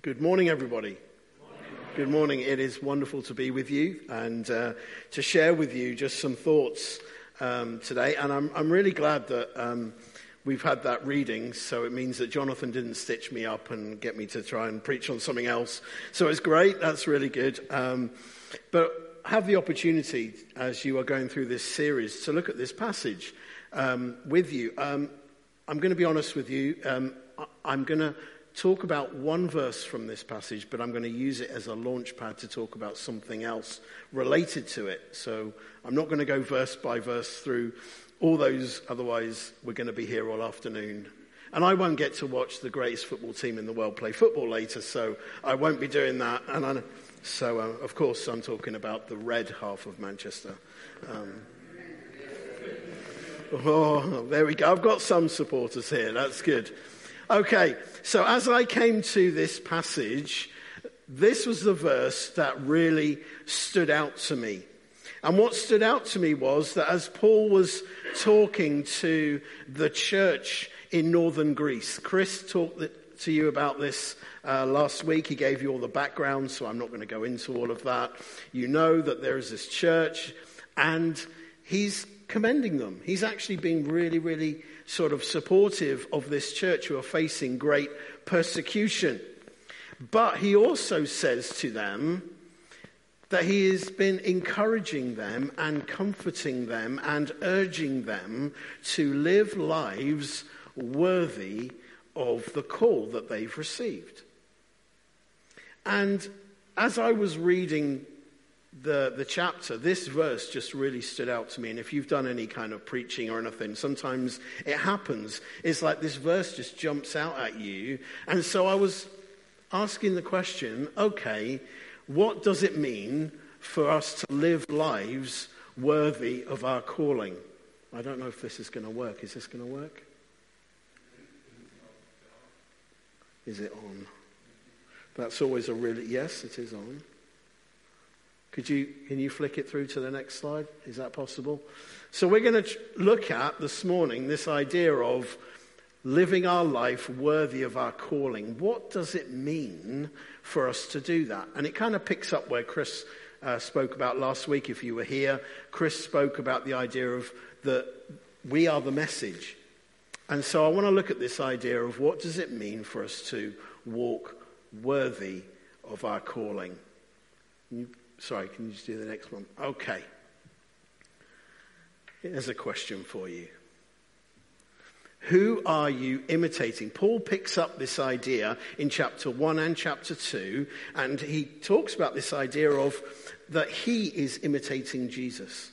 Good morning, everybody. Good morning. It is wonderful to be with you and uh, to share with you just some thoughts um, today. And I'm, I'm really glad that um, we've had that reading, so it means that Jonathan didn't stitch me up and get me to try and preach on something else. So it's great. That's really good. Um, but have the opportunity, as you are going through this series, to look at this passage um, with you. Um, I'm going to be honest with you. Um, I'm going to talk about one verse from this passage, but I'm going to use it as a launch pad to talk about something else related to it. So I'm not going to go verse by verse through all those, otherwise, we're going to be here all afternoon. And I won't get to watch the greatest football team in the world play football later, so I won't be doing that. And I, so, uh, of course, I'm talking about the red half of Manchester. Um, oh, there we go. I've got some supporters here. That's good. Okay, so as I came to this passage, this was the verse that really stood out to me. And what stood out to me was that as Paul was talking to the church in northern Greece, Chris talked to you about this uh, last week. He gave you all the background, so I'm not going to go into all of that. You know that there is this church, and he's commending them. He's actually being really, really sort of supportive of this church who are facing great persecution. But he also says to them that he has been encouraging them and comforting them and urging them to live lives worthy of the call that they've received. And as I was reading the, the chapter, this verse just really stood out to me. And if you've done any kind of preaching or anything, sometimes it happens. It's like this verse just jumps out at you. And so I was asking the question okay, what does it mean for us to live lives worthy of our calling? I don't know if this is going to work. Is this going to work? Is it on? That's always a really, yes, it is on. Could you, can you flick it through to the next slide? Is that possible? So we're going to look at this morning this idea of living our life worthy of our calling. What does it mean for us to do that? And it kind of picks up where Chris uh, spoke about last week. If you were here, Chris spoke about the idea of that we are the message. And so I want to look at this idea of what does it mean for us to walk worthy of our calling. You Sorry, can you just do the next one? Okay. Here's a question for you. Who are you imitating? Paul picks up this idea in chapter 1 and chapter 2, and he talks about this idea of that he is imitating Jesus.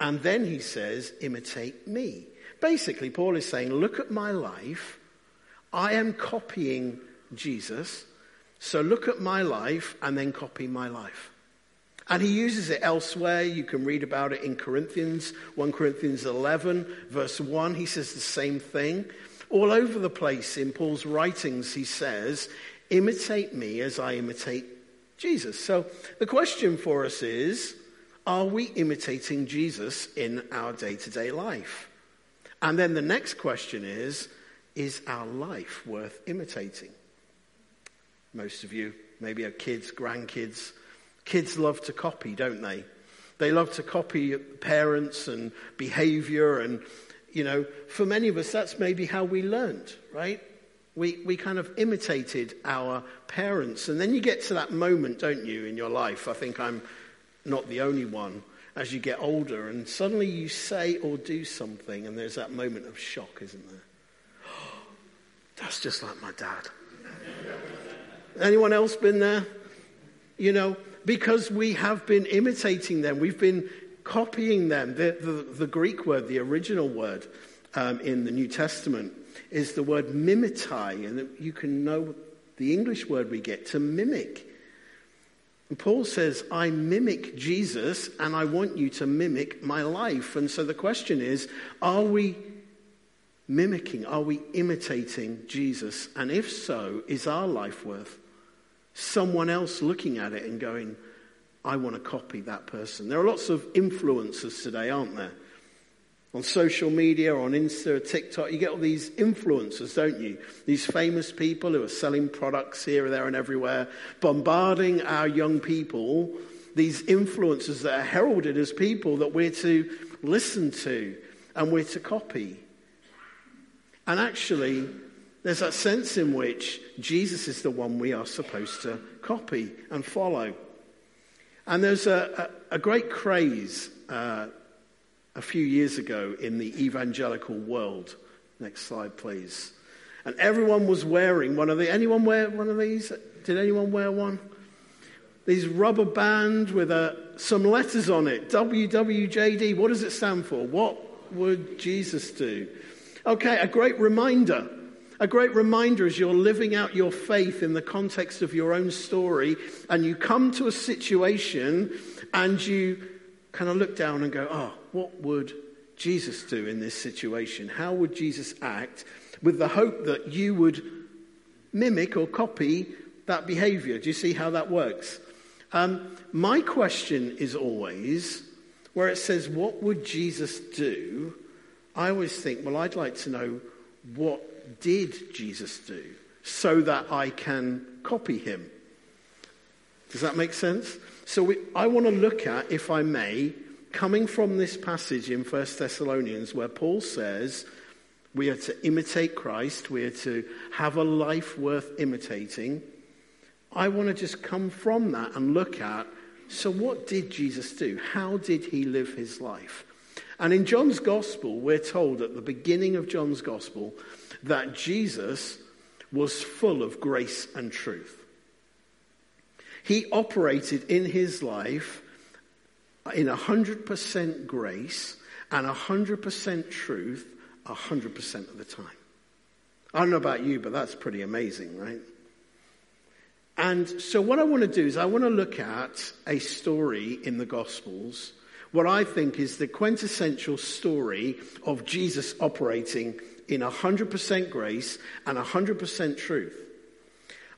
And then he says, imitate me. Basically, Paul is saying, look at my life. I am copying Jesus. So look at my life and then copy my life. And he uses it elsewhere. You can read about it in Corinthians, 1 Corinthians 11, verse 1. He says the same thing. All over the place in Paul's writings, he says, imitate me as I imitate Jesus. So the question for us is, are we imitating Jesus in our day to day life? And then the next question is, is our life worth imitating? Most of you maybe have kids, grandkids, Kids love to copy, don't they? They love to copy parents and behavior. And, you know, for many of us, that's maybe how we learned, right? We, we kind of imitated our parents. And then you get to that moment, don't you, in your life? I think I'm not the only one. As you get older, and suddenly you say or do something, and there's that moment of shock, isn't there? that's just like my dad. Anyone else been there? You know, because we have been imitating them. We've been copying them. The, the, the Greek word, the original word um, in the New Testament, is the word mimetai. And you can know the English word we get to mimic. And Paul says, I mimic Jesus and I want you to mimic my life. And so the question is, are we mimicking? Are we imitating Jesus? And if so, is our life worth someone else looking at it and going, I want to copy that person. There are lots of influencers today, aren't there? On social media, on Insta, TikTok, you get all these influencers, don't you? These famous people who are selling products here, there, and everywhere, bombarding our young people. These influencers that are heralded as people that we're to listen to and we're to copy. And actually, there's that sense in which Jesus is the one we are supposed to copy and follow. And there's a, a, a great craze uh, a few years ago in the evangelical world. Next slide, please. And everyone was wearing one of the. Anyone wear one of these? Did anyone wear one? These rubber band with a, uh, some letters on it. WWJD. What does it stand for? What would Jesus do? Okay, a great reminder. A great reminder as you're living out your faith in the context of your own story, and you come to a situation and you kind of look down and go, oh, what would Jesus do in this situation? How would Jesus act? With the hope that you would mimic or copy that behavior. Do you see how that works? Um, my question is always where it says, What would Jesus do? I always think, Well, I'd like to know what did Jesus do so that I can copy him. Does that make sense? So we, I want to look at, if I may, coming from this passage in 1 Thessalonians where Paul says we are to imitate Christ, we are to have a life worth imitating. I want to just come from that and look at so, what did Jesus do? How did he live his life? And in John's Gospel, we're told at the beginning of John's Gospel that Jesus was full of grace and truth. He operated in his life in 100% grace and 100% truth 100% of the time. I don't know about you, but that's pretty amazing, right? And so, what I want to do is, I want to look at a story in the Gospels, what I think is the quintessential story of Jesus operating in 100% grace and 100% truth.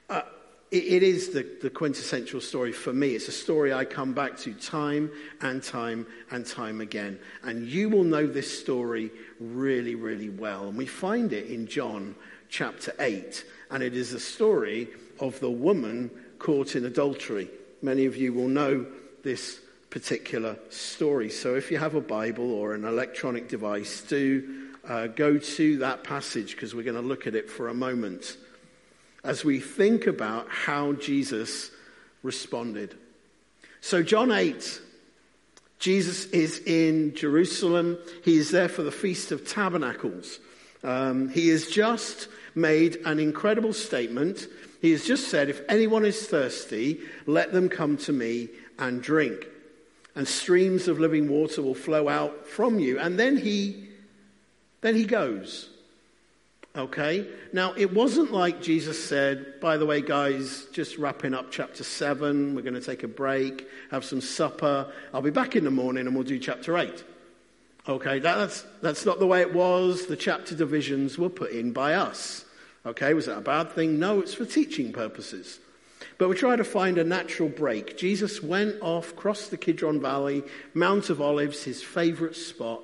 Uh, it is the, the, quintessential story for me. It's a story I come back to time and time and time again. And you will know this story really, really well. And we find it in John chapter 8. And it is a story of the woman caught in adultery. Many of you will know this particular story. So if you have a Bible or an electronic device, do uh, go to that passage because we're going to look at it for a moment as we think about how Jesus responded. So, John 8, Jesus is in Jerusalem. He is there for the Feast of Tabernacles. Um, he has just made an incredible statement. He has just said, If anyone is thirsty, let them come to me and drink. And streams of living water will flow out from you. And then he, then he goes. Okay? Now, it wasn't like Jesus said, by the way, guys, just wrapping up chapter 7, we're going to take a break, have some supper, I'll be back in the morning and we'll do chapter 8. Okay, that's, that's not the way it was. The chapter divisions were put in by us. Okay, was that a bad thing? No, it's for teaching purposes. But we try to find a natural break. Jesus went off, crossed the Kidron Valley, Mount of Olives, his favorite spot,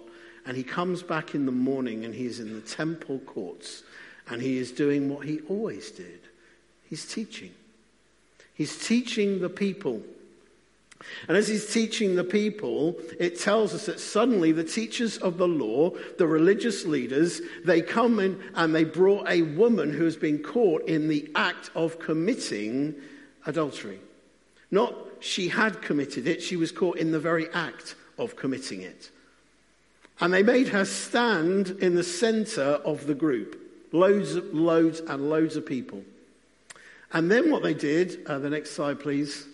and he comes back in the morning and he is in the temple courts and he is doing what he always did he's teaching. He's teaching the people. And as he's teaching the people, it tells us that suddenly the teachers of the law, the religious leaders, they come in and they brought a woman who has been caught in the act of committing adultery. Not she had committed it, she was caught in the very act of committing it. And they made her stand in the center of the group. Loads, loads, and loads of people. And then what they did, uh, the next slide, please.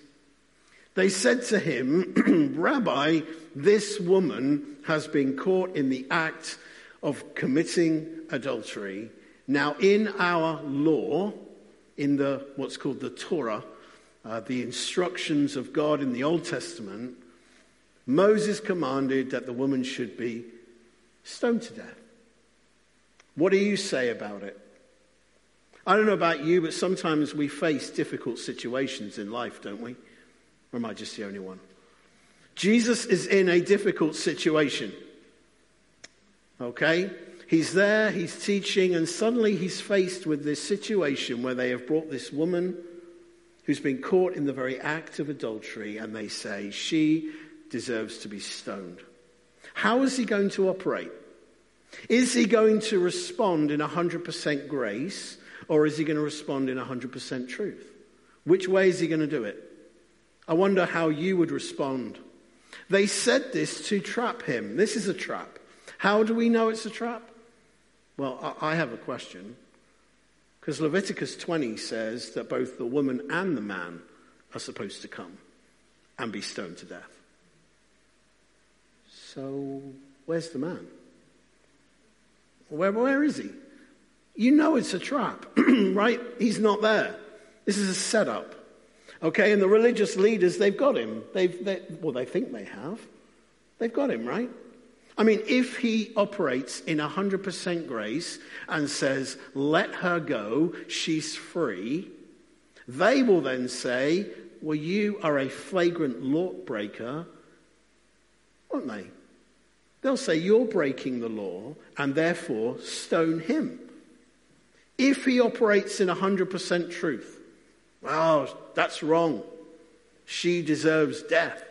They said to him, Rabbi, this woman has been caught in the act of committing adultery. Now, in our law, in the what's called the Torah, uh, the instructions of God in the Old Testament, Moses commanded that the woman should be stoned to death. What do you say about it? I don't know about you, but sometimes we face difficult situations in life, don't we? Or am I just the only one? Jesus is in a difficult situation. Okay? He's there, he's teaching, and suddenly he's faced with this situation where they have brought this woman who's been caught in the very act of adultery, and they say she deserves to be stoned. How is he going to operate? Is he going to respond in 100% grace, or is he going to respond in 100% truth? Which way is he going to do it? I wonder how you would respond. They said this to trap him. This is a trap. How do we know it's a trap? Well, I have a question. Because Leviticus 20 says that both the woman and the man are supposed to come and be stoned to death. So, where's the man? Where, where is he? You know it's a trap, right? He's not there. This is a setup. Okay, and the religious leaders, they've got him. They've, they, well, they think they have. They've got him, right? I mean, if he operates in 100% grace and says, let her go, she's free, they will then say, well, you are a flagrant lawbreaker, won't they? They'll say, you're breaking the law and therefore stone him. If he operates in 100% truth, oh, that's wrong. She deserves death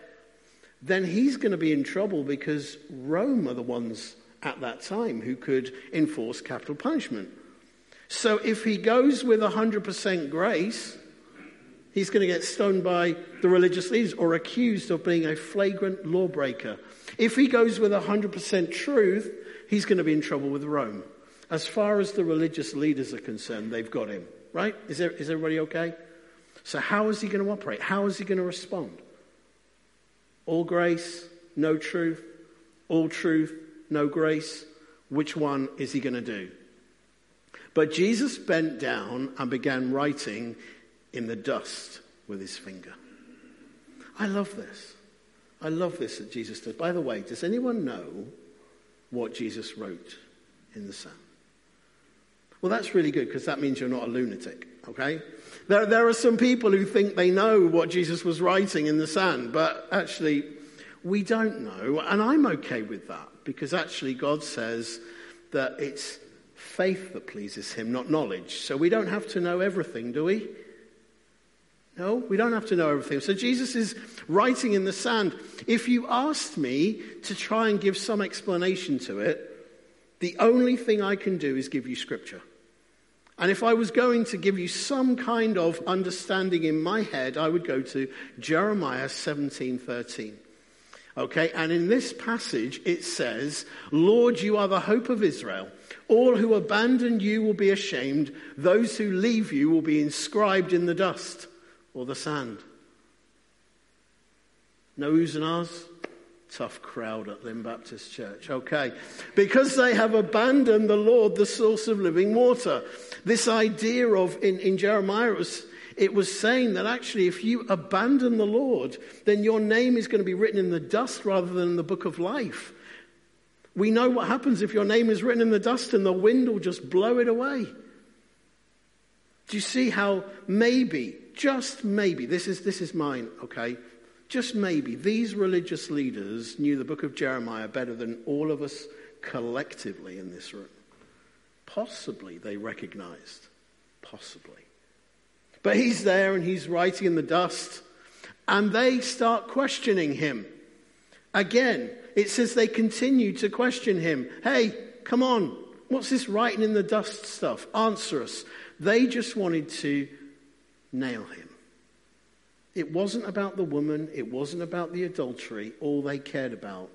then he's going to be in trouble because Rome are the ones at that time who could enforce capital punishment. So if he goes with 100% grace, he's going to get stoned by the religious leaders or accused of being a flagrant lawbreaker. If he goes with 100% truth, he's going to be in trouble with Rome. As far as the religious leaders are concerned, they've got him, right? Is, there, is everybody okay? So, how is he going to operate? How is he going to respond? All grace, no truth. All truth, no grace. Which one is he going to do? But Jesus bent down and began writing in the dust with his finger. I love this. I love this that Jesus did. By the way, does anyone know what Jesus wrote in the sand? Well, that's really good because that means you're not a lunatic, okay? There, there are some people who think they know what Jesus was writing in the sand, but actually, we don't know. And I'm okay with that because actually, God says that it's faith that pleases Him, not knowledge. So we don't have to know everything, do we? No, we don't have to know everything. So Jesus is writing in the sand. If you asked me to try and give some explanation to it, the only thing I can do is give you scripture. And if I was going to give you some kind of understanding in my head, I would go to Jeremiah 17:13. Okay, and in this passage it says, Lord, you are the hope of Israel. All who abandon you will be ashamed. Those who leave you will be inscribed in the dust or the sand. No oohs and ahs? tough crowd at Lynn Baptist Church. Okay. Because they have abandoned the Lord, the source of living water. This idea of, in, in Jeremiah, it was, it was saying that actually if you abandon the Lord, then your name is going to be written in the dust rather than in the book of life. We know what happens if your name is written in the dust and the wind will just blow it away. Do you see how maybe, just maybe, this is, this is mine, okay? just maybe, these religious leaders knew the book of Jeremiah better than all of us collectively in this room. Possibly they recognized. Possibly. But he's there and he's writing in the dust, and they start questioning him. Again, it says they continue to question him. Hey, come on, what's this writing in the dust stuff? Answer us. They just wanted to nail him. It wasn't about the woman, it wasn't about the adultery. All they cared about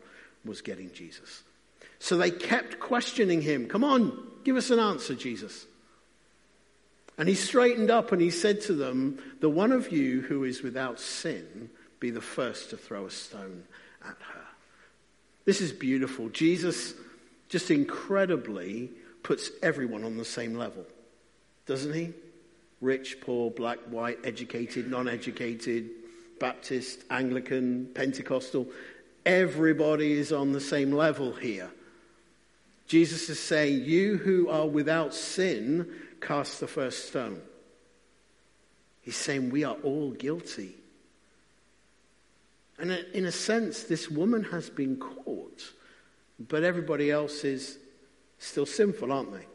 was getting Jesus. So they kept questioning him. Come on, give us an answer, Jesus. And he straightened up and he said to them, The one of you who is without sin be the first to throw a stone at her. This is beautiful. Jesus just incredibly puts everyone on the same level, doesn't he? rich, poor, black, white, educated, non educated, Baptist, Anglican, Pentecostal. Everybody is on the same level here. Jesus is saying, You who are without sin, cast the first stone. He's saying, We are all guilty. And in a sense, this woman has been caught but everybody else is still sinful, aren't they?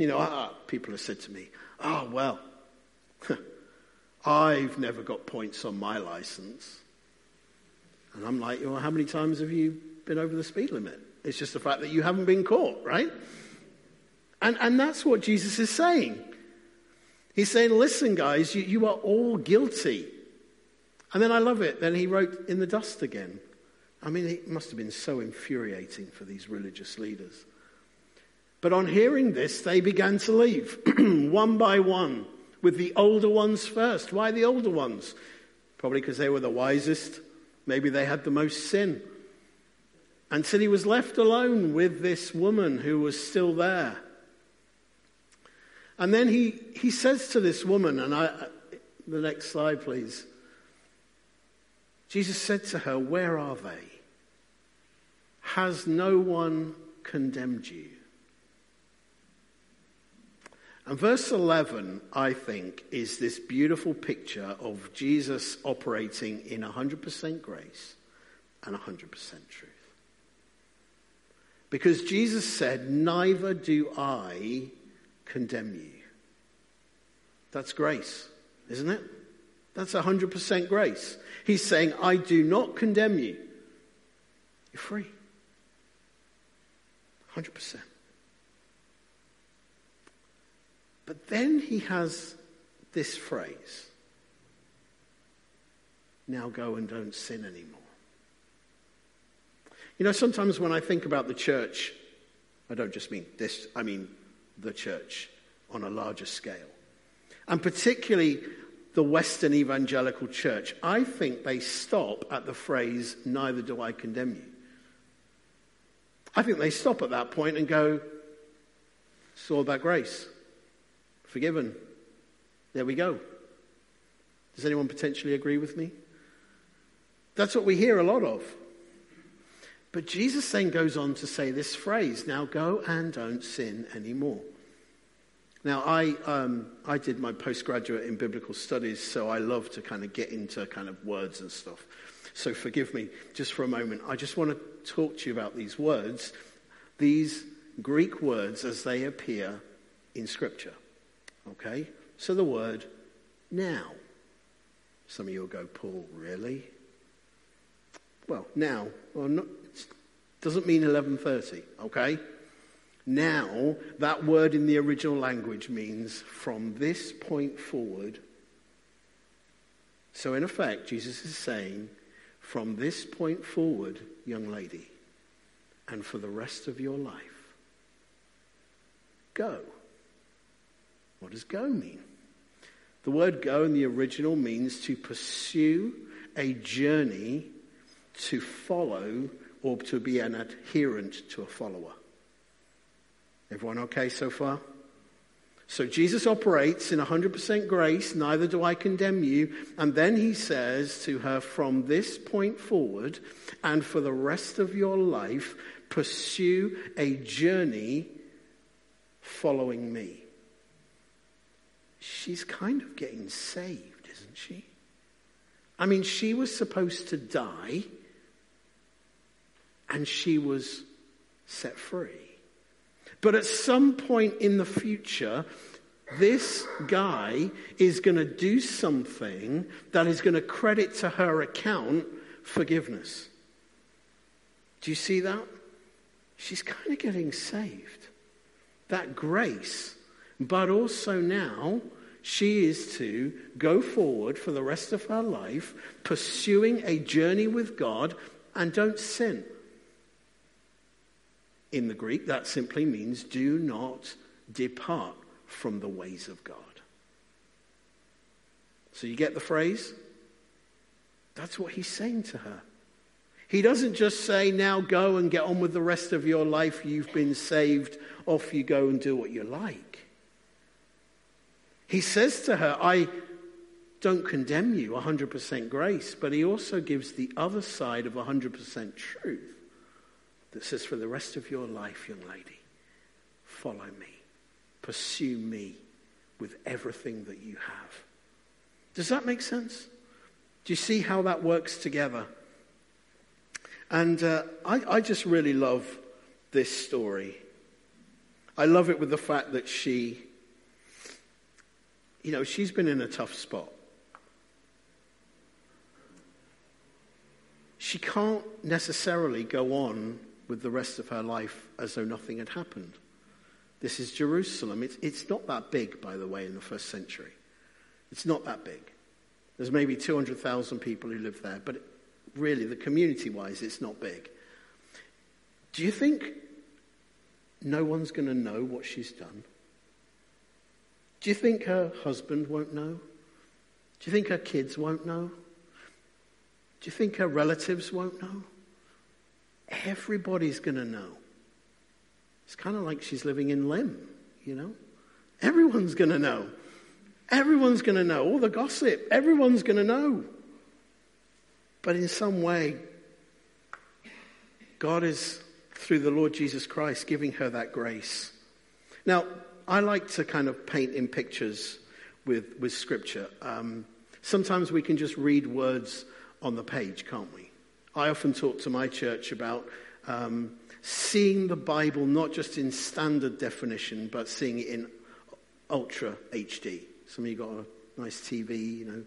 You know, ah, people have said to me, oh, well, I've never got points on my license. And I'm like, well, how many times have you been over the speed limit? It's just the fact that you haven't been caught, right? And, and that's what Jesus is saying. He's saying, listen, guys, you, you are all guilty. And then I love it. Then he wrote, in the dust again. I mean, it must have been so infuriating for these religious leaders. But on hearing this, they began to leave, one by one, with the older ones first. Why the older ones? Probably because they were the wisest. Maybe they had the most sin. And so he was left alone with this woman who was still there. And then he, he says to this woman, and I, the next slide, please. Jesus said to her, Where are they? Has no one condemned you? And verse 11, I think, is this beautiful picture of Jesus operating in 100% grace and 100% truth. Because Jesus said, Neither do I condemn you. That's grace, isn't it? That's 100% grace. He's saying, I do not condemn you. You're free. 100%. But then he has this phrase now go and don't sin anymore. You know, sometimes when I think about the church, I don't just mean this, I mean the church on a larger scale. And particularly the Western evangelical church, I think they stop at the phrase, neither do I condemn you. I think they stop at that point and go, it's all about grace forgiven. There we go. Does anyone potentially agree with me? That's what we hear a lot of. But Jesus then goes on to say this phrase now go and don't sin anymore. Now, I, um, I did my postgraduate in biblical studies, so I love to kind of get into kind of words and stuff. So forgive me just for a moment. I just want to talk to you about these words, these Greek words as they appear in Scripture. Okay? So the word now. Some of you will go, Paul, really? Well, now, well, not, doesn't mean 11.30, okay? Now, that word in the original language means from this point forward. So, in effect, Jesus is saying, from this point forward, young lady, and for the rest of your life, go. What does go mean? The word go in the original means to pursue a journey to follow or to be an adherent to a follower. Everyone okay so far? So Jesus operates in 100% grace, neither do I condemn you. And then he says to her, from this point forward and for the rest of your life, pursue a journey following me she's kind of getting saved, isn't she? I mean, she was supposed to die and she was set free. But at some point in the future, this guy is going to do something that is going to credit to her account forgiveness. Do you see that? She's kind of getting saved. That grace but also now, she is to go forward for the rest of her life, pursuing a journey with God, and don't sin. In the Greek, that simply means do not depart from the ways of God. So you get the phrase? That's what he's saying to her. He doesn't just say, now go and get on with the rest of your life. You've been saved. Off you go and do what you like. He says to her, I don't condemn you, 100% grace, but he also gives the other side of 100% truth that says, for the rest of your life, young lady, follow me, pursue me with everything that you have. Does that make sense? Do you see how that works together? And uh, I, I just really love this story. I love it with the fact that she, you know, she's been in a tough spot. She can't necessarily go on with the rest of her life as though nothing had happened. This is Jerusalem. It's, it's not that big, by the way, in the first century. It's not that big. There's maybe 200,000 people who live there, but really, the community wise, it's not big. Do you think no one's going to know what she's done? Do you think her husband won't know? Do you think her kids won't know? Do you think her relatives won't know? Everybody's going to know. It's kind of like she's living in Lynn, you know? Everyone's going to know. Everyone's going to know. All the gossip, everyone's going to know. But in some way, God is, through the Lord Jesus Christ, giving her that grace. Now, I like to kind of paint in pictures with, with Scripture. Um, sometimes we can just read words on the page, can't we? I often talk to my church about um, seeing the Bible not just in standard definition, but seeing it in ultra HD. Some of you got a nice TV, you know.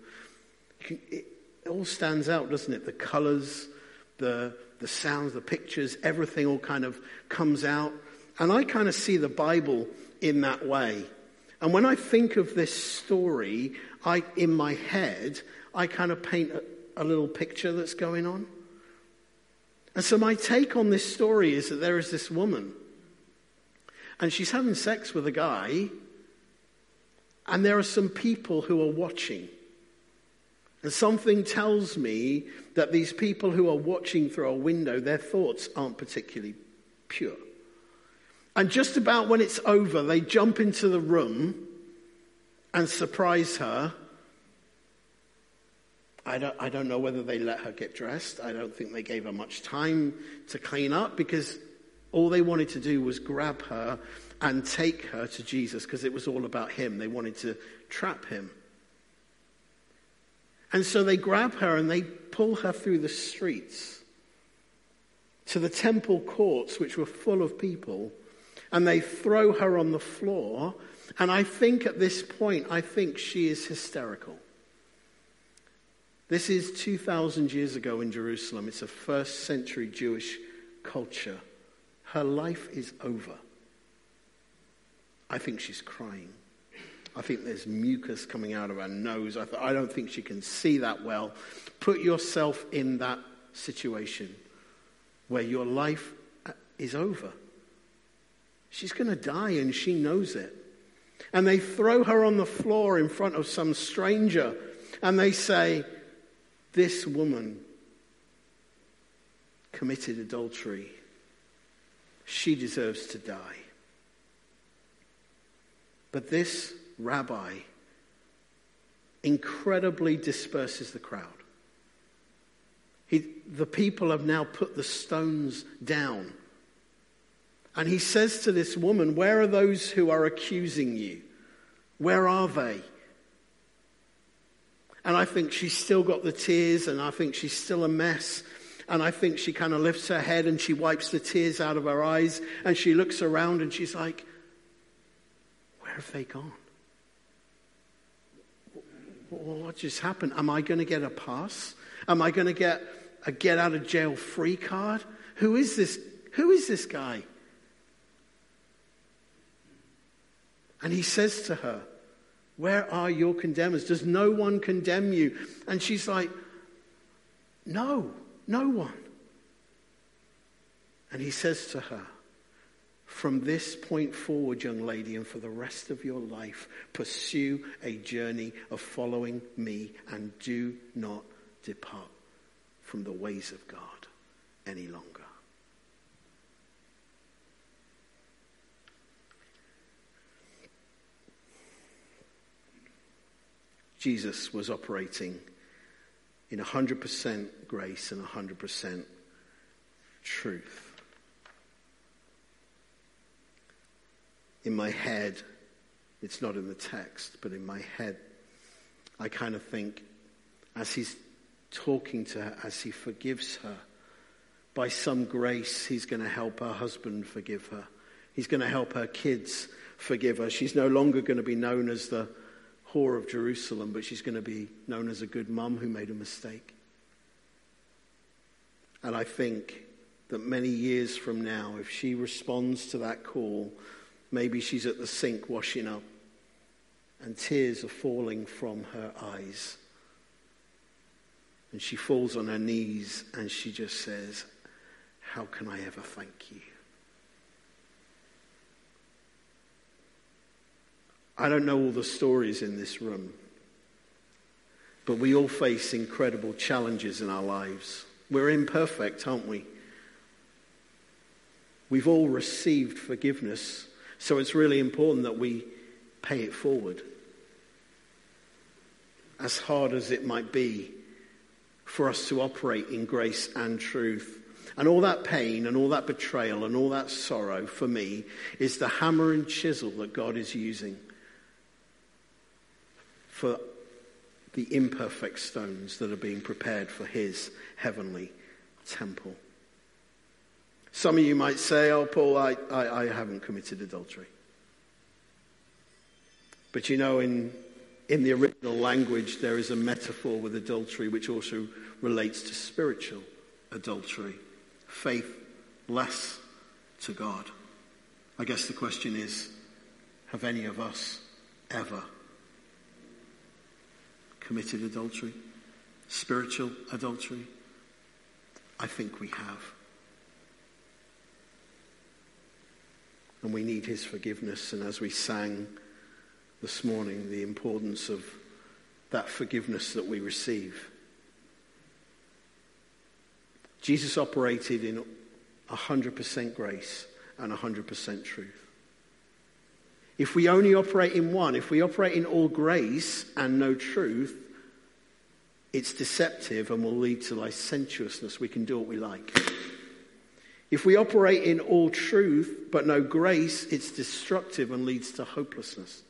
Can, it, it all stands out, doesn't it? The colors, the, the sounds, the pictures, everything all kind of comes out. And I kind of see the Bible in that way. And when I think of this story, I, in my head, I kind of paint a, a little picture that's going on. And so my take on this story is that there is this woman, and she's having sex with a guy, and there are some people who are watching. And something tells me that these people who are watching through a window, their thoughts aren't particularly pure. And just about when it's over, they jump into the room and surprise her I don't, I don't know whether they let her get dressed. I don't think they gave her much time to clean up because all they wanted to do was grab her and take her to Jesus because it was all about him. They wanted to trap him. And so they grab her and they pull her through the streets to the temple courts, which were full of people, and they throw her on the floor. And I think at this point, I think she is hysterical. This is 2,000 years ago in Jerusalem. It's a first century Jewish culture. Her life is over. I think she's crying. I think there's mucus coming out of her nose. I, th- I don't think she can see that well. Put yourself in that situation where your life uh, is over. She's going to die and she knows it. And they throw her on the floor in front of some stranger and they say, this woman committed adultery. She deserves to die. But this rabbi incredibly disperses the crowd. He, the people have now put the stones down. And he says to this woman, Where are those who are accusing you? Where are they? And I think she's still got the tears, and I think she's still a mess. And I think she kind of lifts her head and she wipes the tears out of her eyes, and she looks around and she's like, Where have they gone? What just happened? Am I going to get a pass? Am I going to get a get out of jail free card? Who is this? Who is this guy? And he says to her, where are your condemners? Does no one condemn you? And she's like, No, no one. And he says to her, From this point forward, young lady, and for the rest of your life, pursue a journey of following me and do not depart from the ways of God any longer. Jesus was operating in 100% grace and 100% truth. In my head, it's not in the text, but in my head, I kind of think as he's talking to her, as he forgives her, by some grace, he's going to help her husband forgive her. He's going to help her kids forgive her. She's no longer going to be known as the whore of Jerusalem, but she's going to be known as a good mum who made a mistake. And I think that many years from now, if she responds to that call, maybe she's at the sink washing up and tears are falling from her eyes. And she falls on her knees and she just says, How can I ever thank you? I don't know all the stories in this room, but we all face incredible challenges in our lives. We're imperfect, aren't we? We've all received forgiveness, so it's really important that we pay it forward. As hard as it might be for us to operate in grace and truth. And all that pain and all that betrayal and all that sorrow for me is the hammer and chisel that God is using for the imperfect stones that are being prepared for his heavenly temple. Some of you might say, Oh, Paul, I, I, I haven't committed adultery. But you know, in, in the original language, there is a metaphor with adultery which also relates to spiritual adultery, faith less to God. I guess the question is have any of us ever committed adultery, spiritual adultery? I think we have. And we need his forgiveness. And as we sang this morning, the importance of that forgiveness that we receive. Jesus operated in 100% grace and 100% truth. If we only operate in one, if we operate in all grace and no truth, it's deceptive and will lead to licentiousness. We can do what we like. If we operate in all truth but no grace, it's destructive and leads to hopelessness.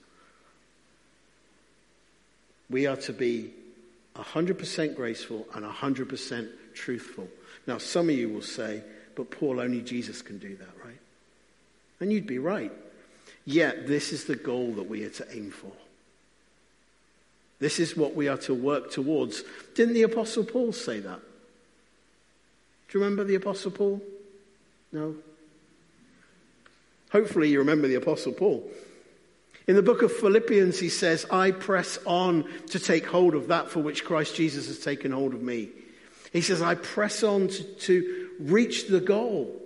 We are to be 100% graceful and 100% truthful. Now, some of you will say, but Paul, only Jesus can do that, right? And you'd be right. Yet, this is the goal that we are to aim for. This is what we are to work towards. Didn't the Apostle Paul say that? Do you remember the Apostle Paul? No? Hopefully, you remember the Apostle Paul. In the book of Philippians, he says, I press on to take hold of that for which Christ Jesus has taken hold of me. He says, I press on to, to reach the goal.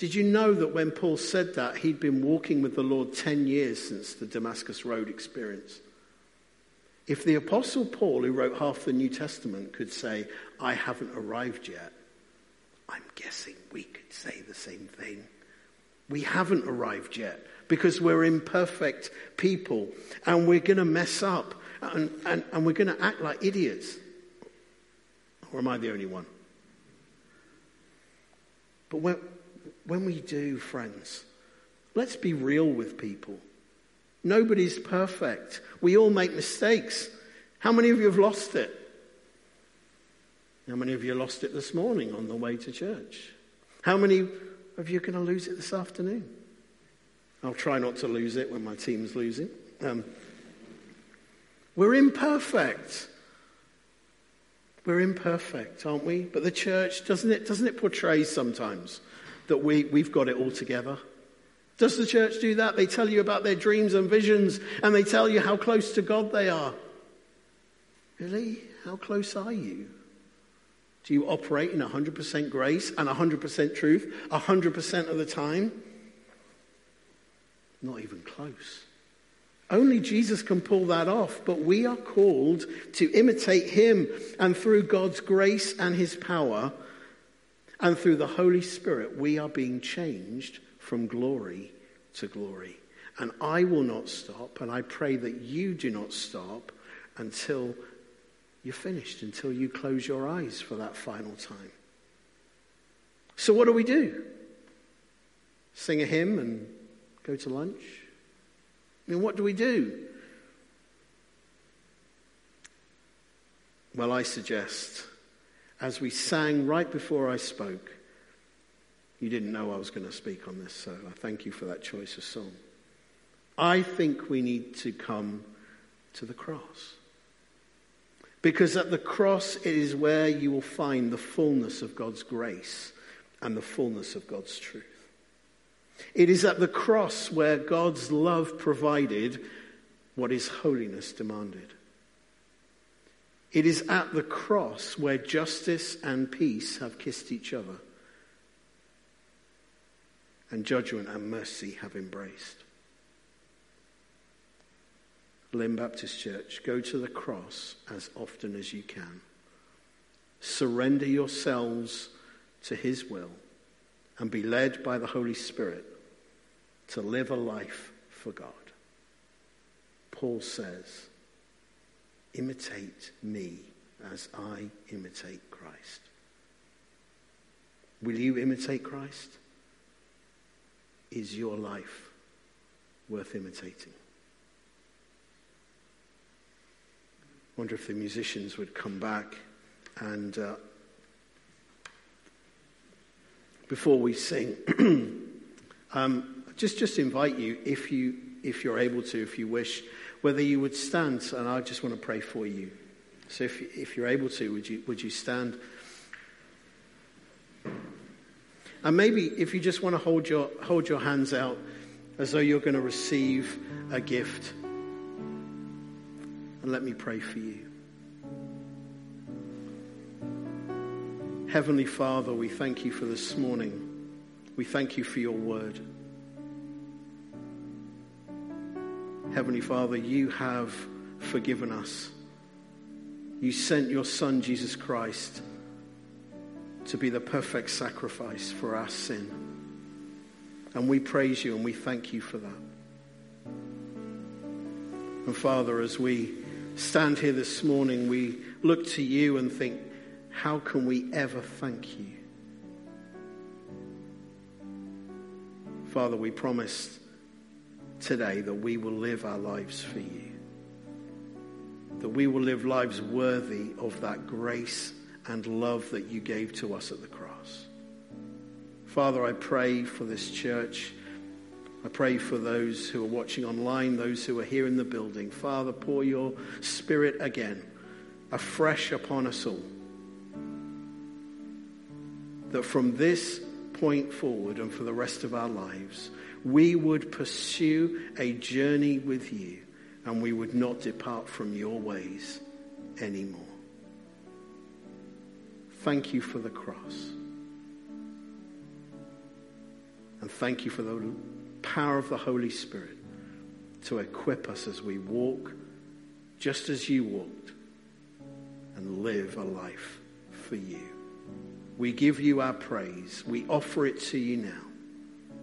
Did you know that when Paul said that, he'd been walking with the Lord 10 years since the Damascus Road experience? If the Apostle Paul, who wrote half the New Testament, could say, I haven't arrived yet, I'm guessing we could say the same thing. We haven't arrived yet because we're imperfect people and we're going to mess up and, and, and we're going to act like idiots. Or am I the only one? But when, when we do, friends, let's be real with people. Nobody's perfect. We all make mistakes. How many of you have lost it? How many of you lost it this morning on the way to church? How many of you are going to lose it this afternoon? I'll try not to lose it when my team's losing. Um, we're imperfect. We're imperfect, aren't we? But the church, doesn't it, doesn't it portray sometimes that we, we've got it all together? Does the church do that? They tell you about their dreams and visions and they tell you how close to God they are. Really? How close are you? Do you operate in 100% grace and 100% truth 100% of the time? Not even close. Only Jesus can pull that off, but we are called to imitate him. And through God's grace and his power, and through the Holy Spirit, we are being changed from glory to glory. And I will not stop, and I pray that you do not stop until you're finished, until you close your eyes for that final time. So, what do we do? Sing a hymn and go to lunch? I mean, what do we do? Well, I suggest as we sang right before I spoke, you didn't know I was going to speak on this, so I thank you for that choice of song. I think we need to come to the cross. Because at the cross, it is where you will find the fullness of God's grace and the fullness of God's truth. It is at the cross where God's love provided what His holiness demanded. It is at the cross where justice and peace have kissed each other and judgment and mercy have embraced. Lynn Baptist Church, go to the cross as often as you can. Surrender yourselves to His will and be led by the Holy Spirit to live a life for God. Paul says, imitate me as I imitate Christ. Will you imitate Christ? Is your life worth imitating? I wonder if the musicians would come back and uh, before we sing, um, just just invite you if you if you're able to, if you wish, whether you would stand, and I just want to pray for you. So if if you're able to, would you would you stand? And maybe if you just want to hold your hold your hands out as though you're going to receive a gift. And let me pray for you. Heavenly Father, we thank you for this morning. We thank you for your word. Heavenly Father, you have forgiven us. You sent your Son, Jesus Christ, to be the perfect sacrifice for our sin. And we praise you and we thank you for that. And Father, as we stand here this morning, we look to you and think, how can we ever thank you? Father, we promised today that we will live our lives for you, that we will live lives worthy of that grace and love that you gave to us at the cross. Father, I pray for this church. I pray for those who are watching online, those who are here in the building. Father, pour your spirit again, afresh upon us all. That from this point forward and for the rest of our lives, we would pursue a journey with you and we would not depart from your ways anymore. Thank you for the cross. And thank you for the power of the Holy Spirit to equip us as we walk just as you walked and live a life for you. We give you our praise. We offer it to you now.